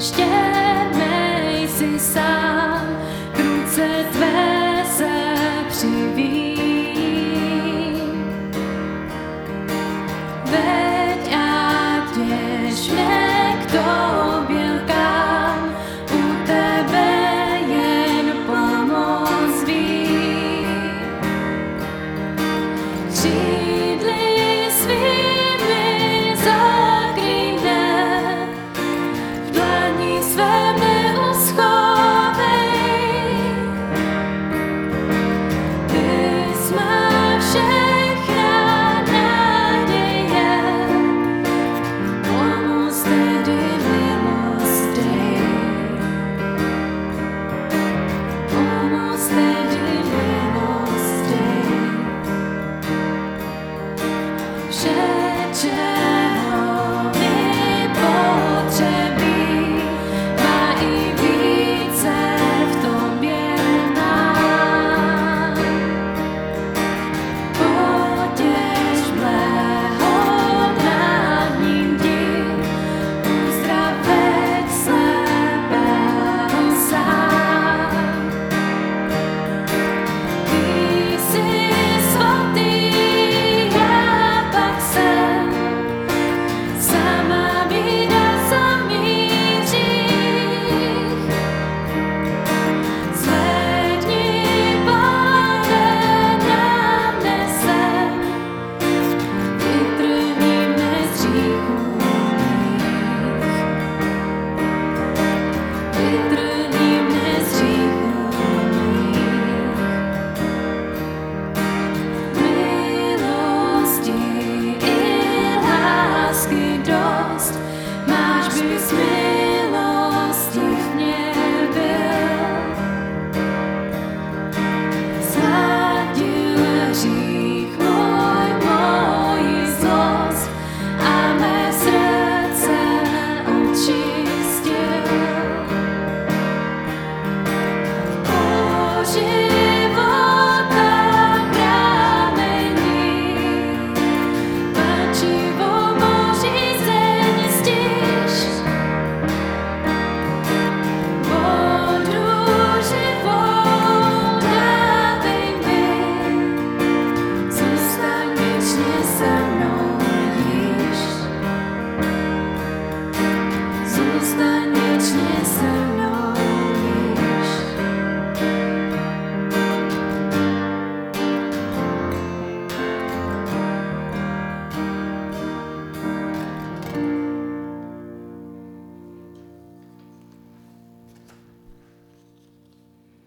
Ściemy i sysamy.